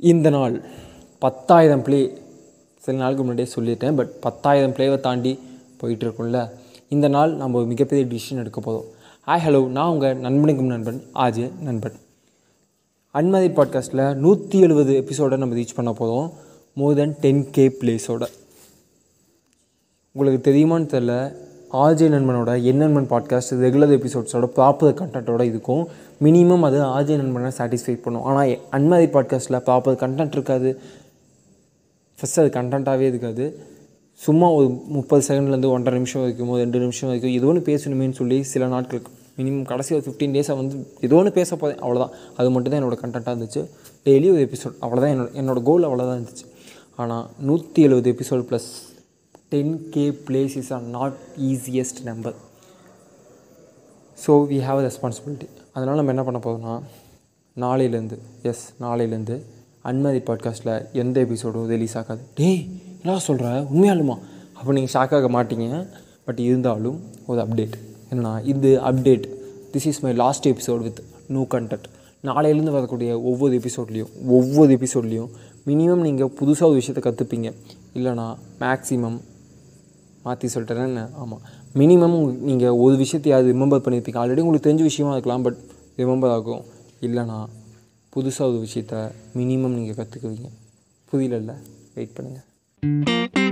இந்த நாள் பத்தாயிரம் ப்ளே சில நாளுக்கு முன்னாடியே சொல்லிட்டேன் பட் பத்தாயிரம் ப்ளேவை தாண்டி போயிட்டுருக்கும்ல. இந்த நாள் நம்ம ஒரு மிகப்பெரிய டிசிஷன் எடுக்க போதும் ஹாய் ஹலோ நான் உங்கள் நண்பனுக்கும் நண்பன் ஆஜே நண்பன். அன்மதி பாட்காஸ்ட்டில் நூற்றி எழுபது எபிசோடை நம்ம ரீச் பண்ண போதும் மோர் தென் டென் கே ப்ளேஸோட உங்களுக்கு தெரியுமான்னு தெரில ஆர்ஜே நண்பனோட என் நண்பன் பாட்காஸ்ட் ரெகுலர் எபிசோட்ஸோட ப்ராப்பர் கண்டென்ட்டோட இருக்கும் மினிமம் அது ஆர்ஜே நண்பனை சாட்டிஸ்ஃபை பண்ணும். ஆனால் அன்மதி பாட்காஸ்ட்டில் ப்ராப்பர் கண்டென்ட் இருக்காது. ஃபஸ்ட் அது கண்டென்ட்டாகவே இருக்காது. சும்மா ஒரு முப்பது செகண்ட்லேருந்து ஒன்றரை நிமிஷம் வரைக்கும் ஒரு ரெண்டு நிமிஷம் வரைக்கும் ஏதோ ஒன்று பேசணுமேன்னு சொல்லி சில நாட்களுக்கு மினிமம் கடைசி ஒரு ஃபிஃப்டீன் டேஸாக வந்து ஏதோ ஒன்று பேச போதேன் அவ்வளோதான் அது மட்டும் தான் என்னோடய கண்டென்ட்டாக இருந்துச்சு. டெய்லி ஒரு எபிசோட் அவ்வளோதான் என்னோட என்னோடய கோல் அவ்வளோதான் இருந்துச்சு. ஆனால் நூற்றி எழுபது episode plus ten K plays is or not easiest number so we have responsibility அதனால் நம்ம என்ன பண்ண போகிறோம்னா நாளையிலேருந்து எஸ் நாளையிலேருந்து அன்மதி பாட்காஸ்ட்டில் எந்த எபிசோடும் ரிலீஸ் ஆகாது. டேய் என்ன சொல்கிற உண்மையாலுமா அப்போ நீங்கள் ஷாக் ஆக மாட்டீங்க. பட் இருந்தாலும் ஒரு அப்டேட் என்னன்னா இது update this is my last episode with no content நாளையிலேருந்து வரக்கூடிய ஒவ்வொரு எபிசோட்லேயும் ஒவ்வொரு எபிசோட்லேயும் மினிமம் நீங்கள் புதுசாக ஒரு விஷயத்தை கற்றுப்பீங்க இல்லைனா மேக்ஸிமம் மாற்றி சொல்லிட்டேன்னு ஆமாம் மினிமம் நீங்கள் ஒரு விஷயத்தையாவது ரிமெம்பர் பண்ணியிருப்பீங்க ஆல்ரெடி உங்களுக்கு தெரிஞ்ச விஷயமா இருக்கலாம் பட் ரிமெம்பர் ஆகும். இல்லைனா புதுசாக ஒரு விஷயத்த மினிமம் நீங்கள் கற்றுக்குவீங்க புரியல வெயிட் பண்ணுங்கள்